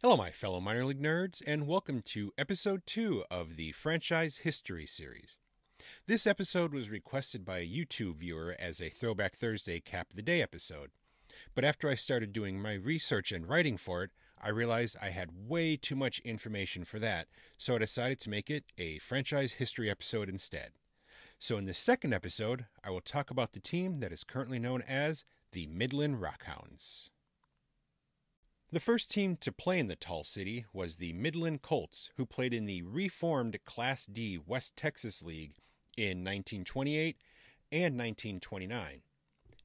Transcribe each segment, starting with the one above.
Hello, my fellow minor league nerds, and welcome to episode two of the Franchise History series. This episode was requested by a YouTube viewer as a Throwback Thursday Cap of the Day episode. But after I started doing my research and writing for it, I realized I had way too much information for that, so I decided to make it a franchise history episode instead. So, in this second episode, I will talk about the team that is currently known as the Midland Rockhounds. The first team to play in the Tall City was the Midland Colts, who played in the reformed Class D West Texas League in 1928 and 1929.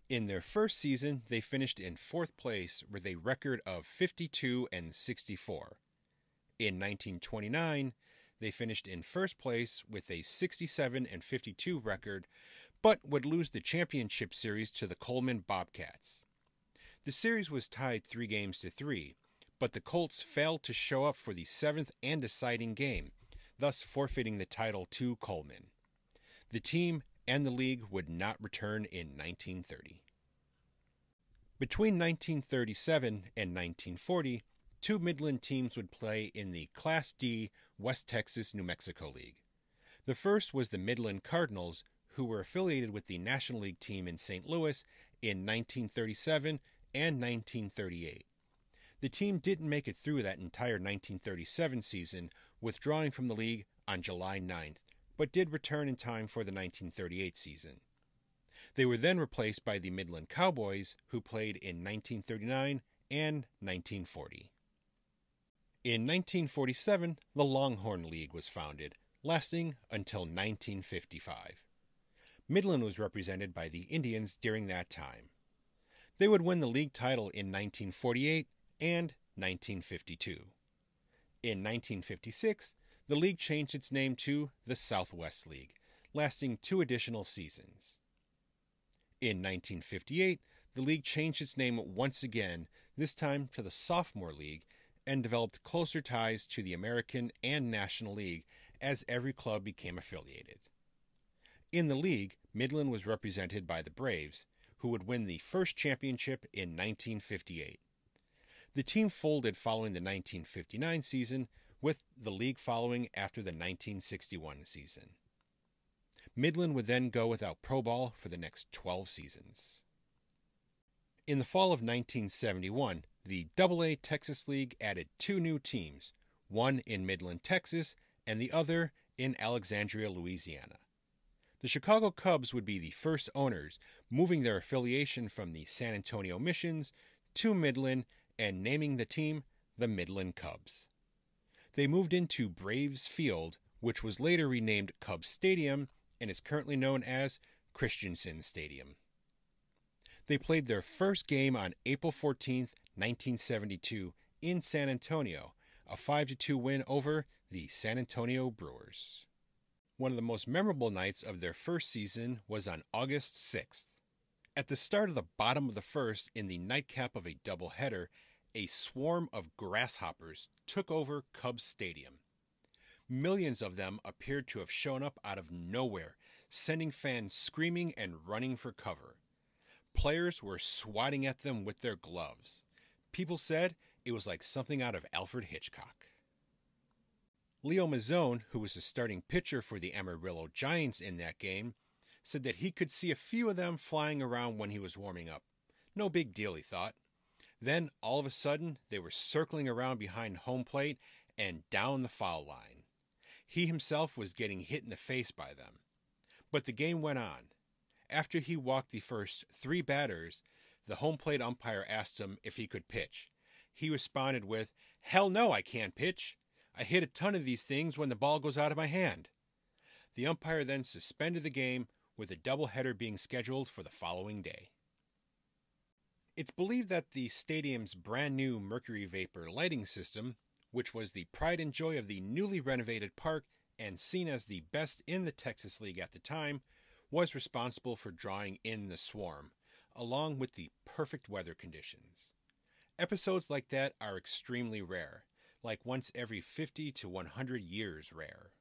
In their first season, they finished in fourth place with a record of 52 and 64. In 1929, they finished in first place with a 67 and 52 record, but would lose the championship series to the Coleman Bobcats. The series was tied three games to three, but the Colts failed to show up for the seventh and deciding game, thus forfeiting the title to Coleman. The team and the league would not return in 1930. Between 1937 and 1940, two Midland teams would play in the Class D West Texas New Mexico League. The first was the Midland Cardinals, who were affiliated with the National League team in St. Louis in 1937 and 1938. The team didn't make it through that entire 1937 season, withdrawing from the league on July 9th, but did return in time for the 1938 season. They were then replaced by the Midland Cowboys, who played in 1939 and 1940. In 1947, the Longhorn League was founded, lasting until 1955. Midland was represented by the Indians during that time. They would win the league title in 1948 and 1952. In 1956, the league changed its name to the Southwest League, lasting two additional seasons. In 1958, the league changed its name once again, this time to the Sophomore League, and developed closer ties to the American and National League as every club became affiliated. In the league, Midland was represented by the Braves, who would win the first championship in 1958. The team folded following the 1959 season, with the league following after the 1961 season. Midland would then go without Pro Ball for the next 12 seasons. In the fall of 1971, the AA Texas League added two new teams, one in Midland, Texas, and the other in Alexandria, Louisiana. The Chicago Cubs would be the first owners, moving their affiliation from the San Antonio Missions to Midland and naming the team the Midland Cubs. They moved into Braves Field, which was later renamed Cubs Stadium and is currently known as Christensen Stadium. They played their first game on April 14, 1972, in San Antonio, a 5 2 win over the San Antonio Brewers. One of the most memorable nights of their first season was on August 6th. At the start of the bottom of the first, in the nightcap of a doubleheader, a swarm of grasshoppers took over Cubs Stadium. Millions of them appeared to have shown up out of nowhere, sending fans screaming and running for cover. Players were swatting at them with their gloves. People said it was like something out of Alfred Hitchcock. Leo Mazzone, who was the starting pitcher for the Amarillo Giants in that game, said that he could see a few of them flying around when he was warming up. No big deal, he thought. Then, all of a sudden, they were circling around behind home plate and down the foul line. He himself was getting hit in the face by them. But the game went on. After he walked the first three batters, the home plate umpire asked him if he could pitch. He responded with, Hell no, I can't pitch. I hit a ton of these things when the ball goes out of my hand. The umpire then suspended the game, with a doubleheader being scheduled for the following day. It's believed that the stadium's brand new mercury vapor lighting system which was the pride and joy of the newly renovated park and seen as the best in the Texas League at the time, was responsible for drawing in the swarm, along with the perfect weather conditions. Episodes like that are extremely rare, like once every 50 to 100 years rare.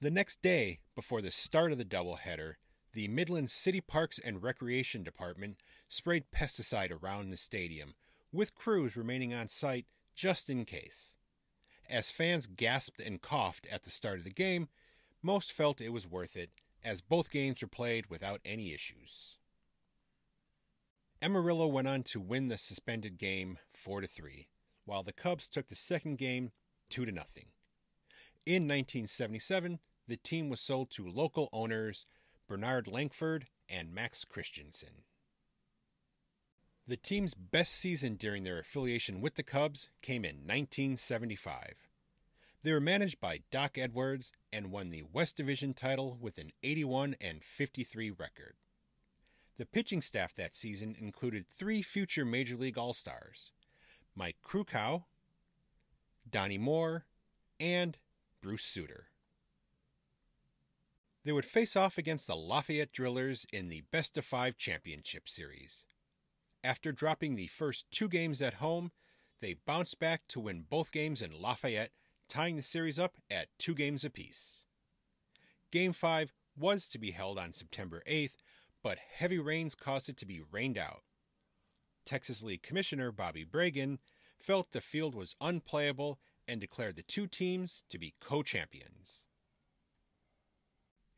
The next day, before the start of the doubleheader, the Midland City Parks and Recreation Department sprayed pesticide around the stadium, with crews remaining on site just in case. As fans gasped and coughed at the start of the game, most felt it was worth it, as both games were played without any issues. Amarillo went on to win the suspended game 4 to 3, while the Cubs took the second game 2 to nothing. In 1977, the team was sold to local owners Bernard Langford and Max Christensen. The team's best season during their affiliation with the Cubs came in 1975. They were managed by Doc Edwards and won the West Division title with an 81 and 53 record. The pitching staff that season included three future Major League All Stars Mike Krukow, Donnie Moore, and Bruce Sutter. They would face off against the Lafayette Drillers in the Best of Five Championship Series. After dropping the first two games at home, they bounced back to win both games in Lafayette, tying the series up at two games apiece. Game 5 was to be held on September 8th, but heavy rains caused it to be rained out. Texas League Commissioner Bobby Bragan felt the field was unplayable and declared the two teams to be co champions.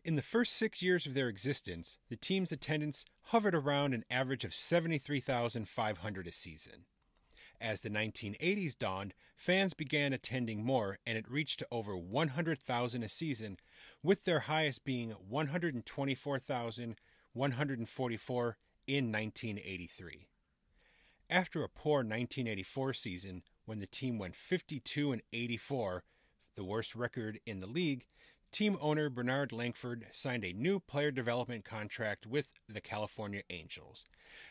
In the first six years of their existence, the team's attendance hovered around an average of 73,500 a season. As the 1980s dawned, fans began attending more and it reached to over 100,000 a season, with their highest being 124,144 in 1983. After a poor 1984 season, when the team went 52 and 84, the worst record in the league, team owner Bernard Langford signed a new player development contract with the California Angels,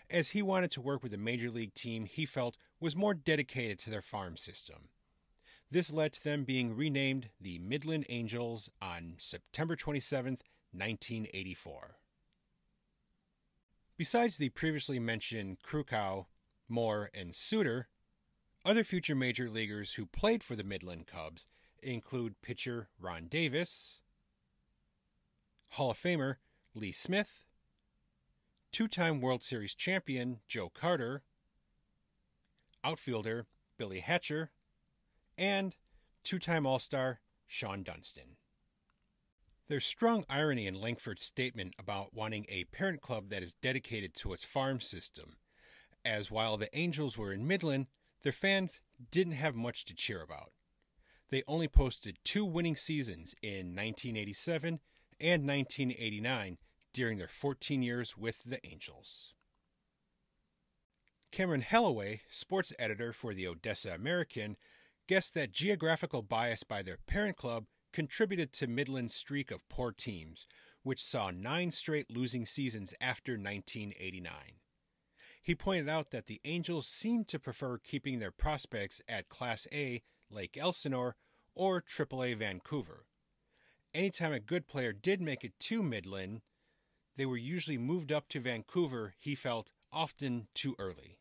as he wanted to work with a major league team he felt was more dedicated to their farm system. This led to them being renamed the Midland Angels on September 27, 1984. Besides the previously mentioned Krukow, Moore, and Sutter, other future major leaguers who played for the Midland Cubs include pitcher Ron Davis, Hall of Famer Lee Smith, two time World Series champion Joe Carter, outfielder Billy Hatcher, and two time All Star Shawon Dunston. There's strong irony in Langford's statement about wanting a parent club that is dedicated to its farm system, as while the Angels were in Midland, their fans didn't have much to cheer about. They only posted two winning seasons in 1987 and 1989 during their 14 years with the Angels. Cameron Halloway, sports editor for the Odessa American, guessed that geographical bias by their parent club contributed to Midland's streak of poor teams, which saw nine straight losing seasons after 1989. He pointed out that the Angels seemed to prefer keeping their prospects at Class A, Lake Elsinore, or AAA Vancouver. Anytime a good player did make it to Midland, they were usually moved up to Vancouver, he felt, often too early.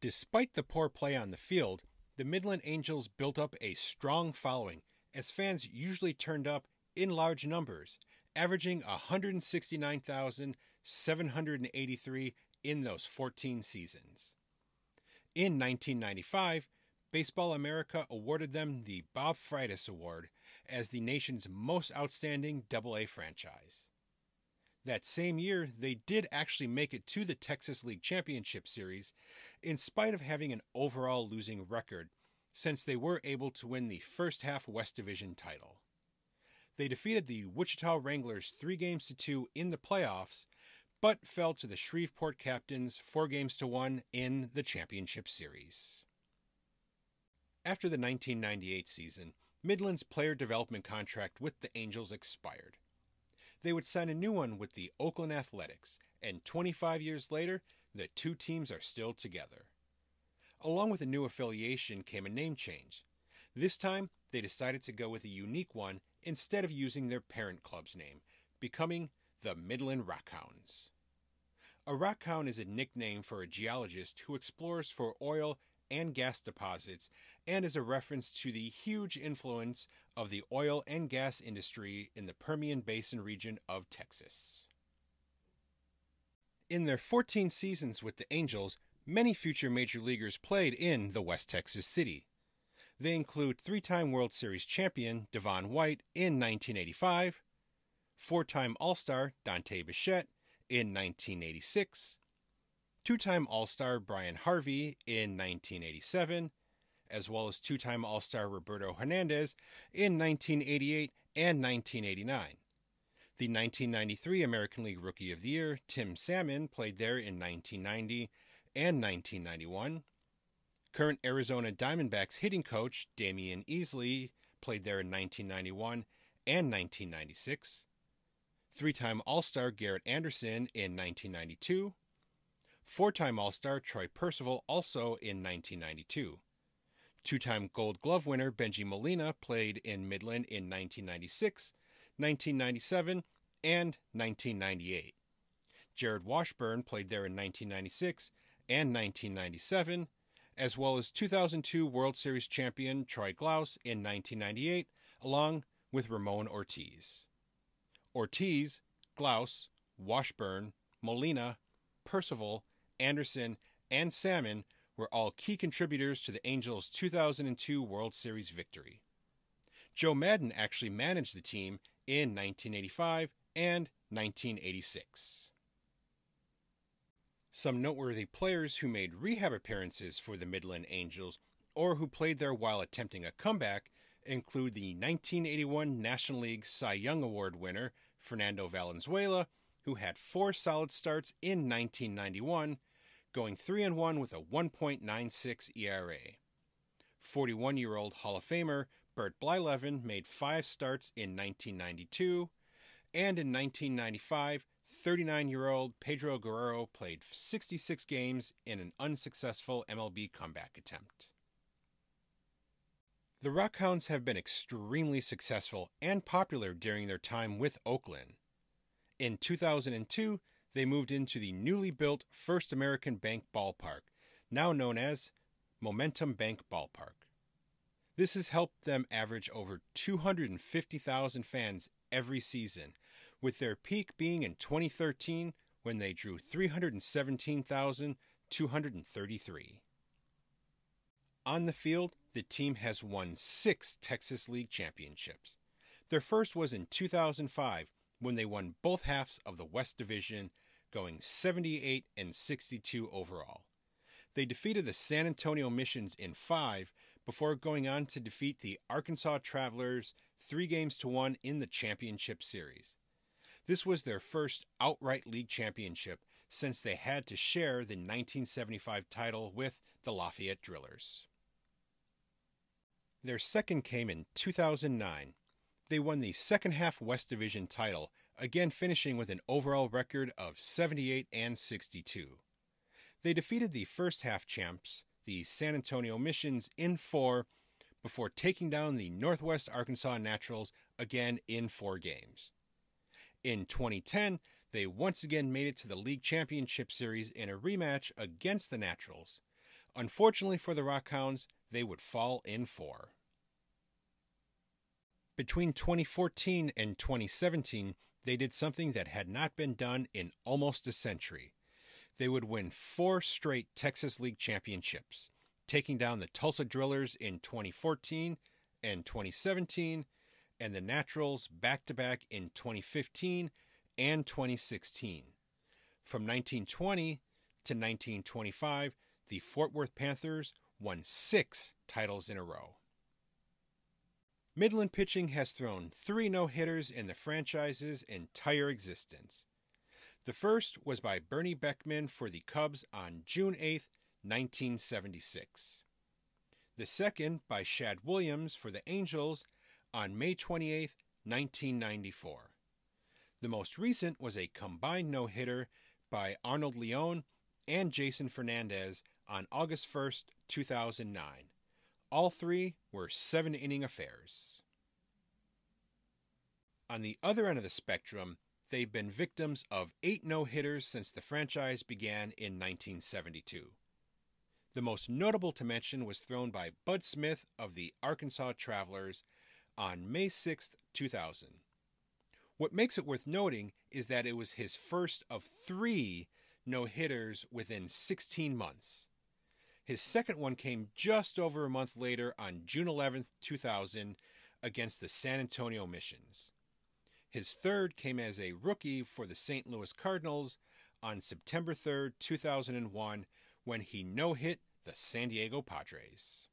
Despite the poor play on the field, the Midland Angels built up a strong following, as fans usually turned up in large numbers, averaging 169,783 in those 14 seasons. In 1995, Baseball America awarded them the Bob Freitas Award as the nation's most outstanding AA franchise. That same year, they did actually make it to the Texas League Championship Series, in spite of having an overall losing record, since they were able to win the first half West Division title. They defeated the Wichita Wranglers three games to two in the playoffs, but fell to the Shreveport Captains four games to one in the championship series. After the 1998 season, Midland's player development contract with the Angels expired. They would sign a new one with the Oakland Athletics, and 25 years later, the two teams are still together. Along with a new affiliation came a name change. This time, they decided to go with a unique one instead of using their parent club's name, becoming the Midland Rockhounds. A rockhound is a nickname for a geologist who explores for oil and gas deposits and is a reference to the huge influence of the oil and gas industry in the Permian Basin region of Texas. In their 14 seasons with the Angels, many future major leaguers played in the West Texas city. They include three time World Series champion Devon White in 1985, four time All Star Dante Bichette in 1986, two time All Star Bryan Harvey in 1987, as well as two time All Star Roberto Hernandez in 1988 and 1989. The 1993 American League Rookie of the Year, Tim Salmon, played there in 1990 and 1991. Current Arizona Diamondbacks hitting coach Damion Easley played there in 1991 and 1996. Three time All Star Garrett Anderson in 1992. Four time All Star Troy Percival also in 1992. Two time Gold Glove winner Bengie Molina played in Midland in 1996, 1997, and 1998. Jarrod Washburn played there in 1996 and 1997, as well as 2002 World Series champion Troy Glaus in 1998, along with Ramon Ortiz. Ortiz, Glaus, Washburn, Molina, Percival, Anderson, and Salmon were all key contributors to the Angels' 2002 World Series victory. Joe Maddon actually managed the team in 1985 and 1986. Some noteworthy players who made rehab appearances for the Midland Angels or who played there while attempting a comeback include the 1981 National League Cy Young Award winner Fernando Valenzuela, who had four solid starts in 1991, going 3 and 1 with a 1.96 ERA. 41 year old Hall of Famer Bert Blyleven made five starts in 1992, and in 1995, 39 year old Pedro Guerrero played 66 games in an unsuccessful MLB comeback attempt. The Rockhounds have been extremely successful and popular during their time with Oakland. In 2002, they moved into the newly built First American Bank Ballpark, now known as Momentum Bank Ballpark. This has helped them average over 250,000 fans every season with their peak being in 2013 when they drew 317,233. On the field, the team has won six Texas League championships. Their first was in 2005 when they won both halves of the West Division, going 78 and 62 overall. They defeated the San Antonio Missions in five before going on to defeat the Arkansas Travelers three games to one in the championship series. This was their first outright league championship since they had to share the 1975 title with the Lafayette Drillers. Their second came in 2009. They won the second half West Division title, again finishing with an overall record of 78 and 62. They defeated the first half champs, the San Antonio Missions, in four before taking down the Northwest Arkansas Naturals again in four games. In 2010, they once again made it to the League Championship Series in a rematch against the Naturals. Unfortunately for the Rockhounds, they would fall in four. Between 2014 and 2017, they did something that had not been done in almost a century. They would win four straight Texas League championships, taking down the Tulsa Drillers in 2014 and 2017 and the Naturals back to back in 2015 and 2016. From 1920 to 1925, the Fort Worth Panthers won six titles in a row. Midland Pitching has thrown three no hitters in the franchise's entire existence. The first was by Bernie Beckman for the Cubs on June 8, 1976. The second by Shad Williams for the Angels on May 28, 1994. The most recent was a combined no hitter by Arnold Leone and Jason Fernandez on August 1, 2009. All three were seven inning affairs. On the other end of the spectrum, they've been victims of eight no hitters since the franchise began in 1972. The most notable to mention was thrown by Bud Smith of the Arkansas Travelers on May 6, 2000. What makes it worth noting is that it was his first of three no hitters within 16 months. His second one came just over a month later on June 11, 2000, against the San Antonio Missions. His third came as a rookie for the St. Louis Cardinals on September 3, 2001, when he no hit the San Diego Padres.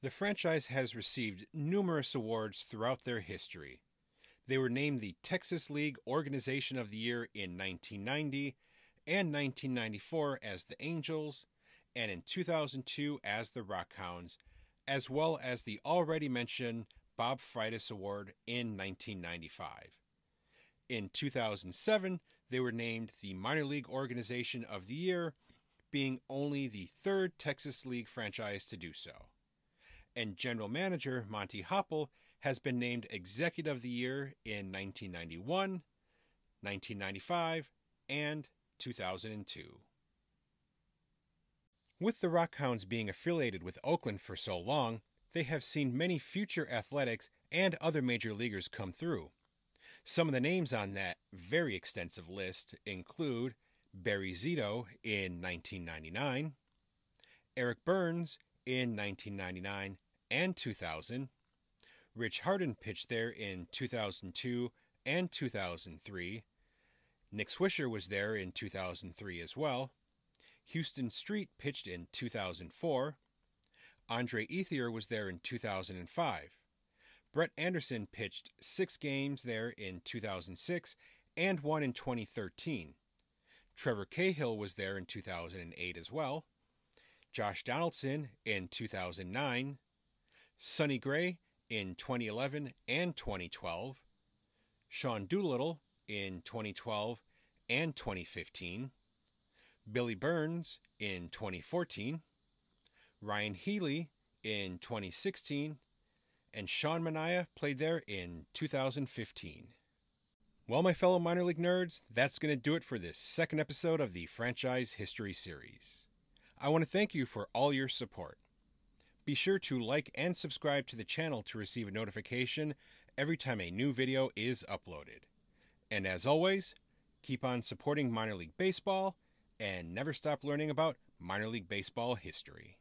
The franchise has received numerous awards throughout their history. They were named the Texas League Organization of the Year in 1990 and 1994 as the Angels, and in 2002 as the Rockhounds, as well as the already mentioned Bob Freitas Award in 1995. In 2007, they were named the Minor League Organization of the Year being only the third Texas League franchise to do so. And general manager Monty Hoppel has been named Executive of the Year in 1991, 1995, and 2002. With the Rockhounds being affiliated with Oakland for so long, they have seen many future athletics and other major leaguers come through. Some of the names on that very extensive list include Barry Zito in 1999, Eric Byrnes in 1999 and 2000. Rich Harden pitched there in 2002 and 2003. Nick Swisher was there in 2003 as well. Huston Street pitched in 2004. Andre Ethier was there in 2005. Brett Anderson pitched six games there in 2006 and one in 2013. Trevor Cahill was there in 2008 as well. Josh Donaldson in 2009. Sonny Gray in 2011 and 2012. Sean Doolittle in 2012 and 2015. Billy Burns in 2014. Ryan Healy in 2016. And Sean Manaea played there in 2015. Well, my fellow minor league nerds, that's going to do it for this second episode of the Franchise History Series. I want to thank you for all your support. Be sure to like and subscribe to the channel to receive a notification every time a new video is uploaded. And as always, keep on supporting minor league baseball and never stop learning about minor league baseball history.